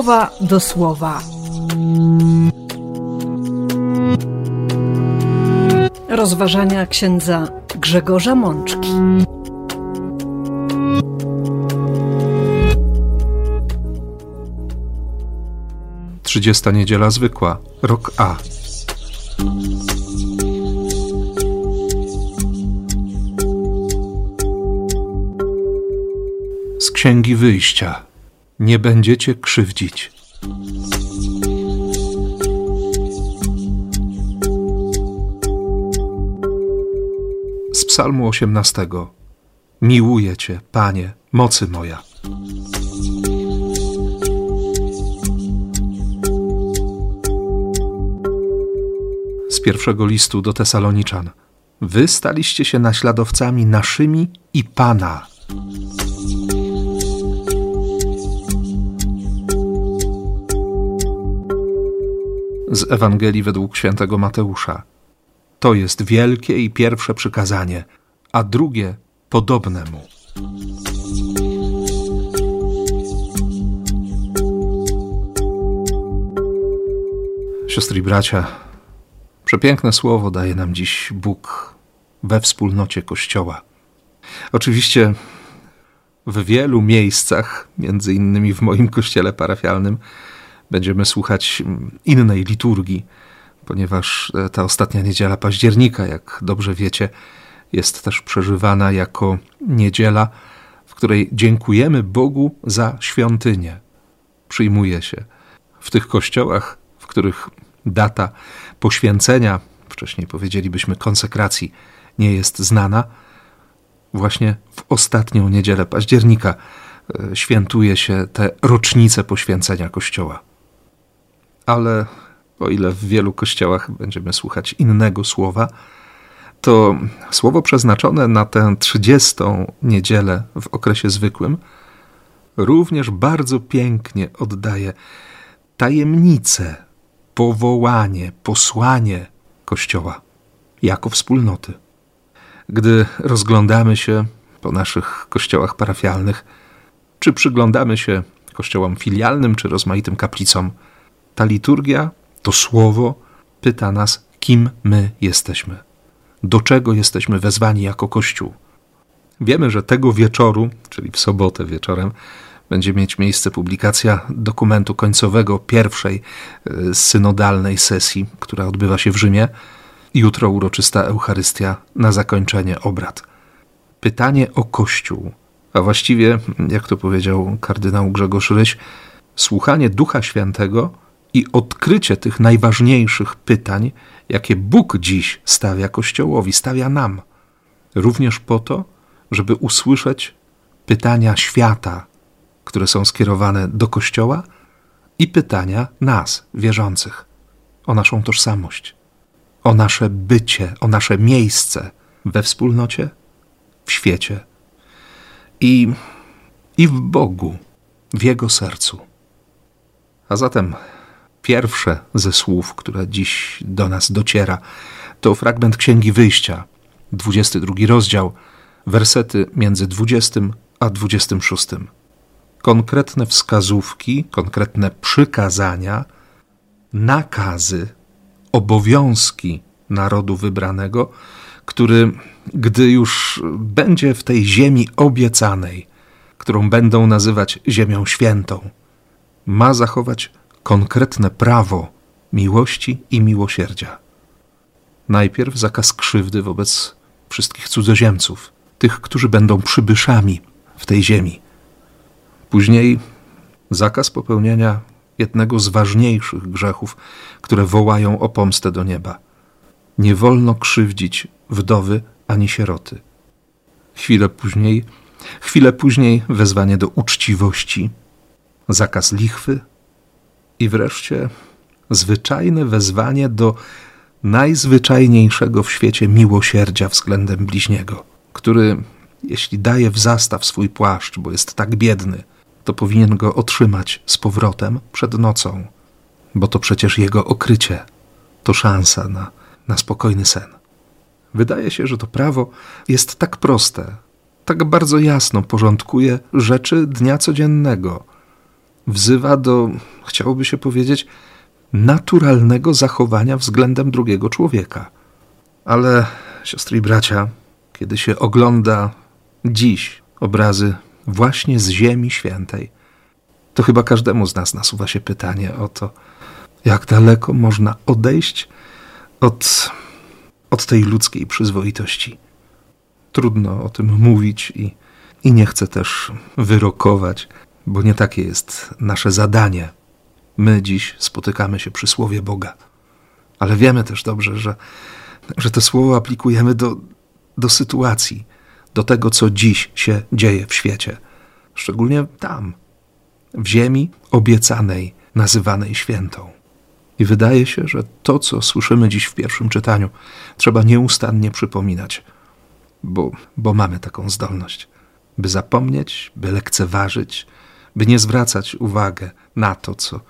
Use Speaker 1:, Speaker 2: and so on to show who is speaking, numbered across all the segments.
Speaker 1: słowa do słowa. Rozważania księdza Grzegorza Mączki.
Speaker 2: Trzydziesta niedziela zwykła, rok A. Z księgi wyjścia. Nie będziecie krzywdzić. Z Psalmu 18. Miłuję Cię, Panie, mocy moja. Z pierwszego listu do Tesaloniczan. Wy staliście się naśladowcami naszymi i Pana. Z Ewangelii według świętego Mateusza. To jest wielkie i pierwsze przykazanie, a drugie podobne mu. Siostry i bracia, przepiękne słowo daje nam dziś Bóg we wspólnocie Kościoła. Oczywiście w wielu miejscach, między innymi w moim kościele parafialnym, będziemy słuchać innej liturgii, ponieważ ta ostatnia niedziela października, jak dobrze wiecie, jest też przeżywana jako niedziela, w której dziękujemy Bogu za świątynię. Przyjmuje się w tych kościołach, w których data poświęcenia, wcześniej powiedzielibyśmy konsekracji, nie jest znana, właśnie w ostatnią niedzielę października e, świętuje się te rocznice poświęcenia Kościoła. Ale o ile w wielu kościołach będziemy słuchać innego słowa, to słowo przeznaczone na tę trzydziestą niedzielę w okresie zwykłym również bardzo pięknie oddaje tajemnicę, powołanie, posłanie Kościoła jako wspólnoty. Gdy rozglądamy się po naszych kościołach parafialnych, czy przyglądamy się kościołom filialnym, czy rozmaitym kaplicom, ta liturgia, to słowo pyta nas, kim my jesteśmy, do czego jesteśmy wezwani jako Kościół. Wiemy, że tego wieczoru, czyli w sobotę wieczorem, będzie mieć miejsce publikacja dokumentu końcowego pierwszej y, synodalnej sesji, która odbywa się w Rzymie. Jutro uroczysta Eucharystia na zakończenie obrad. Pytanie o Kościół, a właściwie, jak to powiedział kardynał Grzegorz Ryś, słuchanie Ducha Świętego i odkrycie tych najważniejszych pytań, jakie Bóg dziś stawia Kościołowi, stawia nam, również po to, żeby usłyszeć pytania świata, które są skierowane do Kościoła, i pytania nas, wierzących, o naszą tożsamość, o nasze bycie, o nasze miejsce we wspólnocie, w świecie i, i w Bogu, w Jego sercu. A zatem pierwsze ze słów, które dziś do nas dociera, to fragment Księgi Wyjścia, 22 rozdział, wersety między 20 a 26. Konkretne wskazówki, konkretne przykazania, nakazy, obowiązki narodu wybranego, który, gdy już będzie w tej ziemi obiecanej, którą będą nazywać Ziemią Świętą, ma zachować konkretne prawo miłości i miłosierdzia. Najpierw zakaz krzywdy wobec wszystkich cudzoziemców, tych, którzy będą przybyszami w tej ziemi. Później zakaz popełniania jednego z ważniejszych grzechów, które wołają o pomstę do nieba. Nie wolno krzywdzić wdowy ani sieroty. Chwilę później, chwilę później wezwanie do uczciwości, zakaz lichwy i wreszcie zwyczajne wezwanie do najzwyczajniejszego w świecie miłosierdzia względem bliźniego, który, jeśli daje w zastaw swój płaszcz, bo jest tak biedny, to powinien go otrzymać z powrotem przed nocą, bo to przecież jego okrycie, to szansa na, na spokojny sen. Wydaje się, że to prawo jest tak proste, tak bardzo jasno porządkuje rzeczy dnia codziennego. Wzywa do, chciałoby się powiedzieć, naturalnego zachowania względem drugiego człowieka. Ale, siostry i bracia, kiedy się ogląda dziś obrazy właśnie z Ziemi Świętej, to chyba każdemu z nas nasuwa się pytanie o to, jak daleko można odejść od, od tej ludzkiej przyzwoitości. Trudno o tym mówić i, i nie chcę też wyrokować, bo nie takie jest nasze zadanie. My dziś spotykamy się przy Słowie Boga, ale wiemy też dobrze, że, że to Słowo aplikujemy do, do sytuacji, do tego, co dziś się dzieje w świecie, szczególnie tam, w ziemi obiecanej, nazywanej świętą. I wydaje się, że to, co słyszymy dziś w pierwszym czytaniu, trzeba nieustannie przypominać, bo, bo mamy taką zdolność, by zapomnieć, by lekceważyć, by nie zwracać uwagi na to, co,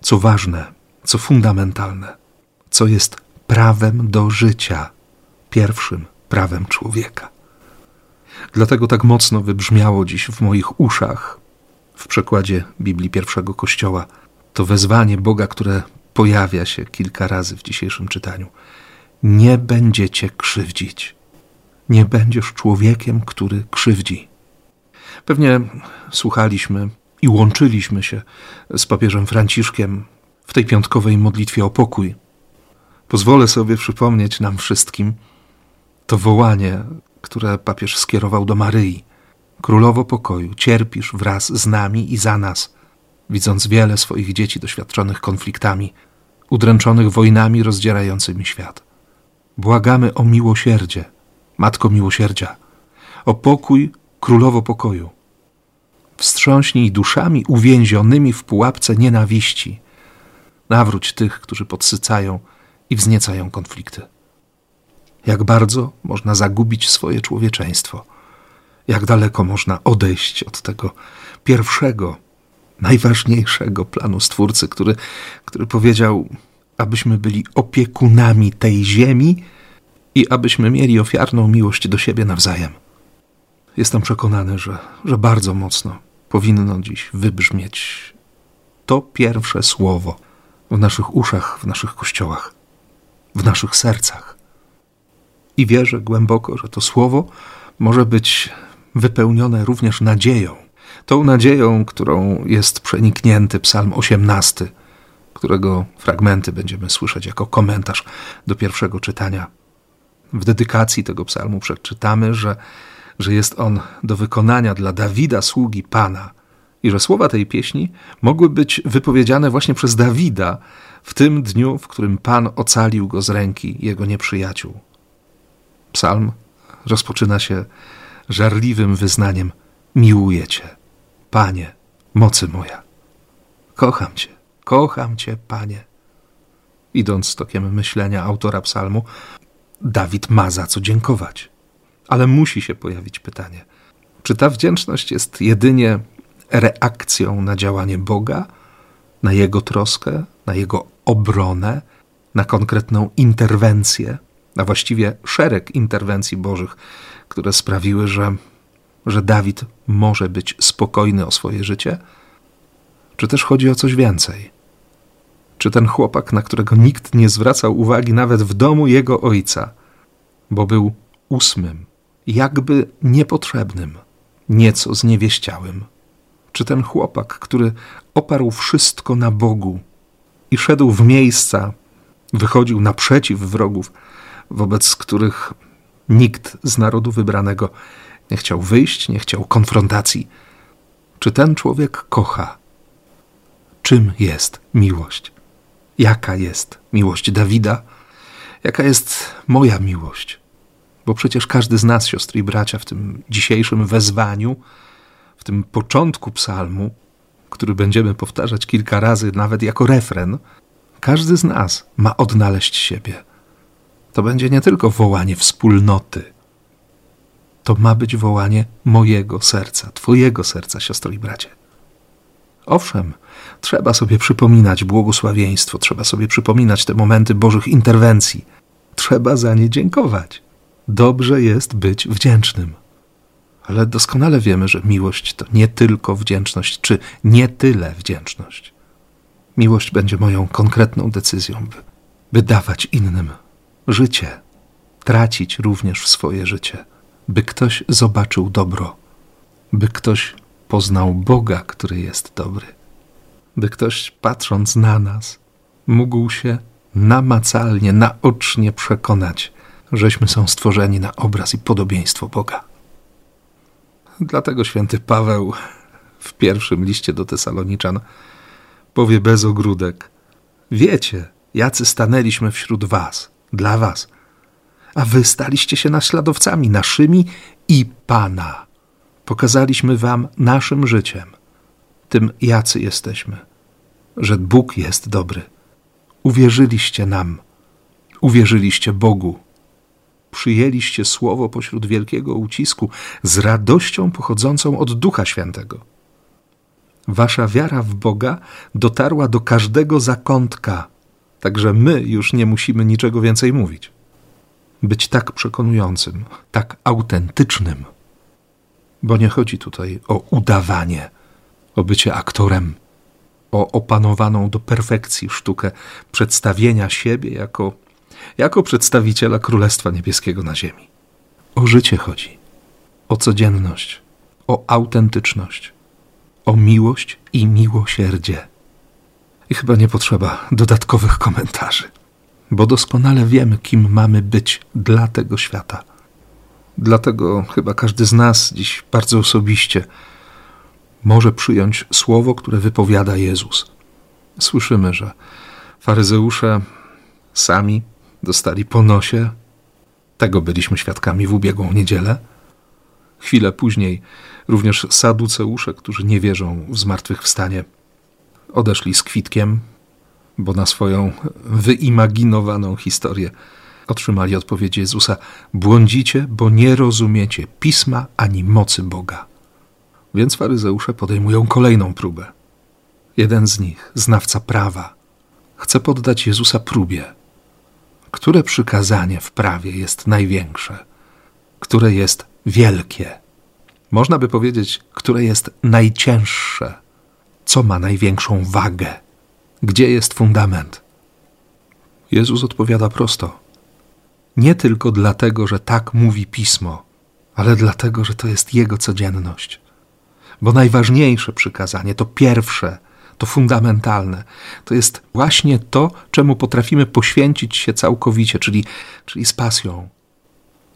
Speaker 2: co ważne, co fundamentalne, co jest prawem do życia, pierwszym prawem człowieka. Dlatego tak mocno wybrzmiało dziś w moich uszach, w przekładzie Biblii pierwszego Kościoła, to wezwanie Boga, które pojawia się kilka razy w dzisiejszym czytaniu. Nie będziecie krzywdzić. Nie będziesz człowiekiem, który krzywdzi. Pewnie słuchaliśmy i łączyliśmy się z papieżem Franciszkiem w tej piątkowej modlitwie o pokój. Pozwolę sobie przypomnieć nam wszystkim to wołanie, które papież skierował do Maryi. Królowo pokoju, cierpisz wraz z nami i za nas, widząc wiele swoich dzieci doświadczonych konfliktami, udręczonych wojnami rozdzierającymi świat. Błagamy o miłosierdzie, Matko Miłosierdzia, o pokój, Królowo pokoju. Wstrząśnij duszami uwięzionymi w pułapce nienawiści. Nawróć tych, którzy podsycają i wzniecają konflikty. Jak bardzo można zagubić swoje człowieczeństwo – jak daleko można odejść od tego pierwszego, najważniejszego planu Stwórcy, który, który powiedział, abyśmy byli opiekunami tej ziemi i abyśmy mieli ofiarną miłość do siebie nawzajem. Jestem przekonany, że, że bardzo mocno powinno dziś wybrzmieć to pierwsze słowo w naszych uszach, w naszych kościołach, w naszych sercach. I wierzę głęboko, że to słowo może być wypełnione również nadzieją. Tą nadzieją, którą jest przeniknięty Psalm 18, którego fragmenty będziemy słyszeć jako komentarz do pierwszego czytania. W dedykacji tego psalmu przeczytamy, że, że jest on do wykonania dla Dawida, sługi Pana, i że słowa tej pieśni mogły być wypowiedziane właśnie przez Dawida w tym dniu, w którym Pan ocalił go z ręki jego nieprzyjaciół. Psalm rozpoczyna się żarliwym wyznaniem: Miłuję Cię, Panie, mocy moja. Kocham Cię, kocham Cię, Panie. Idąc tokiem myślenia autora psalmu, Dawid ma za co dziękować. Ale musi się pojawić pytanie: czy ta wdzięczność jest jedynie reakcją na działanie Boga, na Jego troskę, na Jego obronę, na konkretną interwencję, a właściwie szereg interwencji Bożych które sprawiły, że, że Dawid może być spokojny o swoje życie? Czy też chodzi o coś więcej? Czy ten chłopak, na którego nikt nie zwracał uwagi nawet w domu jego ojca, bo był ósmym, jakby niepotrzebnym, nieco zniewieściałym? Czy ten chłopak, który oparł wszystko na Bogu i szedł w miejsca, wychodził naprzeciw wrogów, wobec których Nikt z narodu wybranego nie chciał wyjść, nie chciał konfrontacji. Czy ten człowiek kocha? Czym jest miłość? Jaka jest miłość Dawida? Jaka jest moja miłość? Bo przecież każdy z nas, siostry i bracia, w tym dzisiejszym wezwaniu, w tym początku psalmu, który będziemy powtarzać kilka razy, nawet jako refren, każdy z nas ma odnaleźć siebie to będzie nie tylko wołanie wspólnoty. To ma być wołanie mojego serca, Twojego serca, siostro i bracie. Owszem, trzeba sobie przypominać błogosławieństwo, trzeba sobie przypominać te momenty Bożych interwencji. Trzeba za nie dziękować. Dobrze jest być wdzięcznym. Ale doskonale wiemy, że miłość to nie tylko wdzięczność, czy nie tyle wdzięczność. Miłość będzie moją konkretną decyzją, by, by dawać innym życie, tracić również swoje życie, by ktoś zobaczył dobro, by ktoś poznał Boga, który jest dobry, by ktoś patrząc na nas mógł się namacalnie, naocznie przekonać, żeśmy są stworzeni na obraz i podobieństwo Boga. Dlatego święty Paweł w pierwszym liście do Tesaloniczan powie bez ogródek: Wiecie, jacy stanęliśmy wśród was, dla was, a wy staliście się naśladowcami naszymi i Pana. Pokazaliśmy wam naszym życiem, tym jacy jesteśmy, że Bóg jest dobry. Uwierzyliście nam, uwierzyliście Bogu przyjęliście słowo pośród wielkiego ucisku z radością pochodzącą od Ducha Świętego. Wasza wiara w Boga dotarła do każdego zakątka, także my już nie musimy niczego więcej mówić. Być tak przekonującym, tak autentycznym, bo nie chodzi tutaj o udawanie, o bycie aktorem, o opanowaną do perfekcji sztukę przedstawienia siebie jako jako przedstawiciela Królestwa Niebieskiego na ziemi. O życie chodzi, o codzienność, o autentyczność, o miłość i miłosierdzie. I chyba nie potrzeba dodatkowych komentarzy, bo doskonale wiemy, kim mamy być dla tego świata. Dlatego chyba każdy z nas dziś bardzo osobiście może przyjąć słowo, które wypowiada Jezus. Słyszymy, że faryzeusze sami dostali po nosie. Tego byliśmy świadkami w ubiegłą niedzielę. Chwilę później również saduceusze, którzy nie wierzą w zmartwychwstanie, odeszli z kwitkiem, bo na swoją wyimaginowaną historię otrzymali odpowiedź Jezusa: Błądzicie, bo nie rozumiecie pisma ani mocy Boga. Więc faryzeusze podejmują kolejną próbę. Jeden z nich, znawca prawa, chce poddać Jezusa próbie które przykazanie w prawie jest największe, które jest wielkie. Można by powiedzieć, które jest najcięższe, co ma największą wagę, gdzie jest fundament. Jezus odpowiada prosto. Nie tylko dlatego, że tak mówi pismo, ale dlatego, że to jest Jego codzienność. Bo najważniejsze przykazanie, to pierwsze, to fundamentalne. To jest właśnie to, czemu potrafimy poświęcić się całkowicie, czyli, czyli z pasją.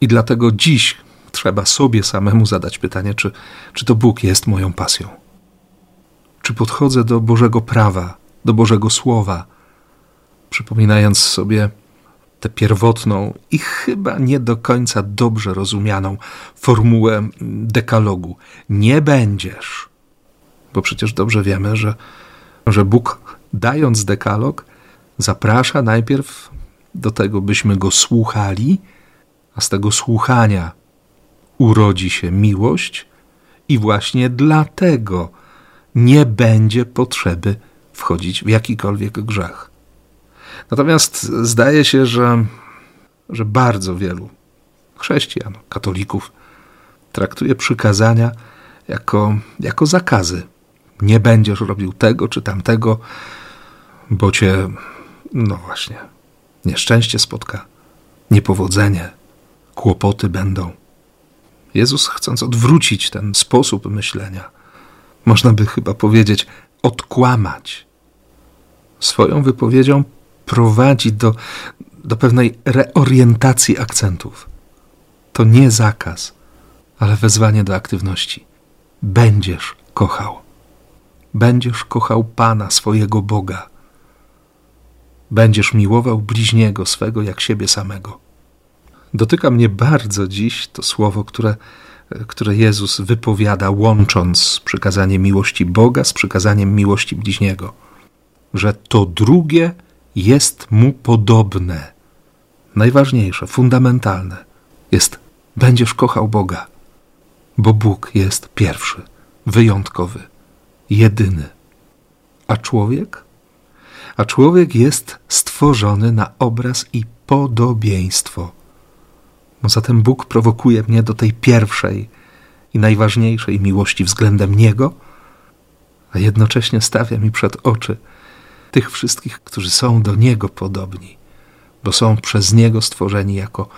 Speaker 2: I dlatego dziś trzeba sobie samemu zadać pytanie, czy, czy to Bóg jest moją pasją. Czy podchodzę do Bożego prawa, do Bożego Słowa, przypominając sobie tę pierwotną i chyba nie do końca dobrze rozumianą formułę dekalogu. Nie będziesz, bo przecież dobrze wiemy, że że Bóg, dając dekalog, zaprasza najpierw do tego, byśmy go słuchali, a z tego słuchania urodzi się miłość, i właśnie dlatego nie będzie potrzeby wchodzić w jakikolwiek grzech. Natomiast zdaje się, że, że bardzo wielu chrześcijan, katolików traktuje przykazania jako, jako zakazy nie będziesz robił tego czy tamtego, bo cię, no właśnie, nieszczęście spotka, niepowodzenie, kłopoty będą. Jezus, chcąc odwrócić ten sposób myślenia, można by chyba powiedzieć, odkłamać, swoją wypowiedzią prowadzi do, do pewnej reorientacji akcentów. To nie zakaz, ale wezwanie do aktywności. Będziesz kochał będziesz kochał Pana, swojego Boga. Będziesz miłował bliźniego swego jak siebie samego. Dotyka mnie bardzo dziś to słowo, które, które Jezus wypowiada, łącząc przykazanie miłości Boga z przykazaniem miłości bliźniego, że to drugie jest mu podobne. Najważniejsze, fundamentalne jest: będziesz kochał Boga, bo Bóg jest pierwszy, wyjątkowy jedyny. A człowiek? A człowiek jest stworzony na obraz i podobieństwo. No zatem Bóg prowokuje mnie do tej pierwszej, i najważniejszej miłości względem Niego, a jednocześnie stawia mi przed oczy tych wszystkich, którzy są do Niego podobni, bo są przez Niego stworzeni jako,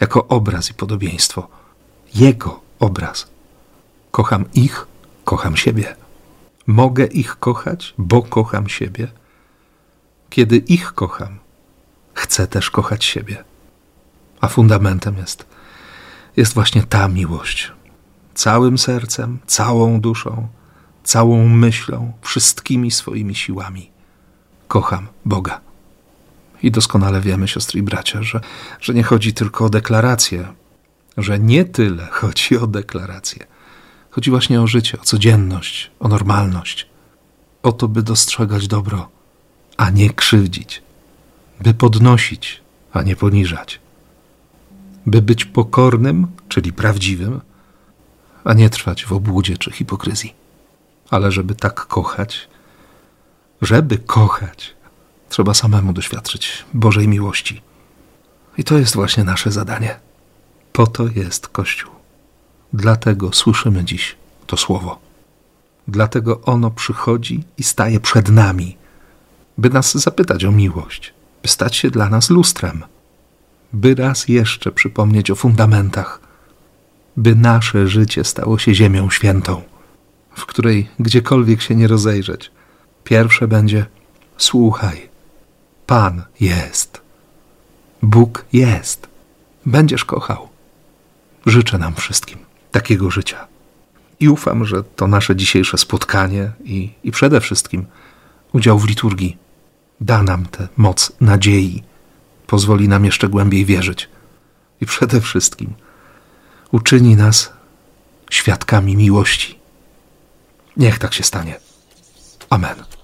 Speaker 2: jako obraz i podobieństwo. Jego obraz. Kocham ich, kocham siebie. Mogę ich kochać, bo kocham siebie. Kiedy ich kocham, chcę też kochać siebie. A fundamentem jest, jest właśnie ta miłość. Całym sercem, całą duszą, całą myślą, wszystkimi swoimi siłami. Kocham Boga. I doskonale wiemy, siostry i bracia, że, że nie chodzi tylko o deklarację, że nie tyle chodzi o deklarację. Chodzi właśnie o życie, o codzienność, o normalność, o to, by dostrzegać dobro, a nie krzywdzić, by podnosić, a nie poniżać, by być pokornym, czyli prawdziwym, a nie trwać w obłudzie czy hipokryzji. Ale żeby tak kochać, żeby kochać, trzeba samemu doświadczyć Bożej miłości. I to jest właśnie nasze zadanie. Po to jest Kościół. Dlatego słyszymy dziś to słowo. Dlatego ono przychodzi i staje przed nami, by nas zapytać o miłość, by stać się dla nas lustrem, by raz jeszcze przypomnieć o fundamentach, by nasze życie stało się ziemią świętą, w której gdziekolwiek się nie rozejrzeć, pierwsze będzie: Słuchaj, Pan jest, Bóg jest, będziesz kochał. Życzę nam wszystkim takiego życia. I ufam, że to nasze dzisiejsze spotkanie i, i przede wszystkim udział w liturgii da nam tę moc nadziei, pozwoli nam jeszcze głębiej wierzyć i przede wszystkim uczyni nas świadkami miłości. Niech tak się stanie. Amen.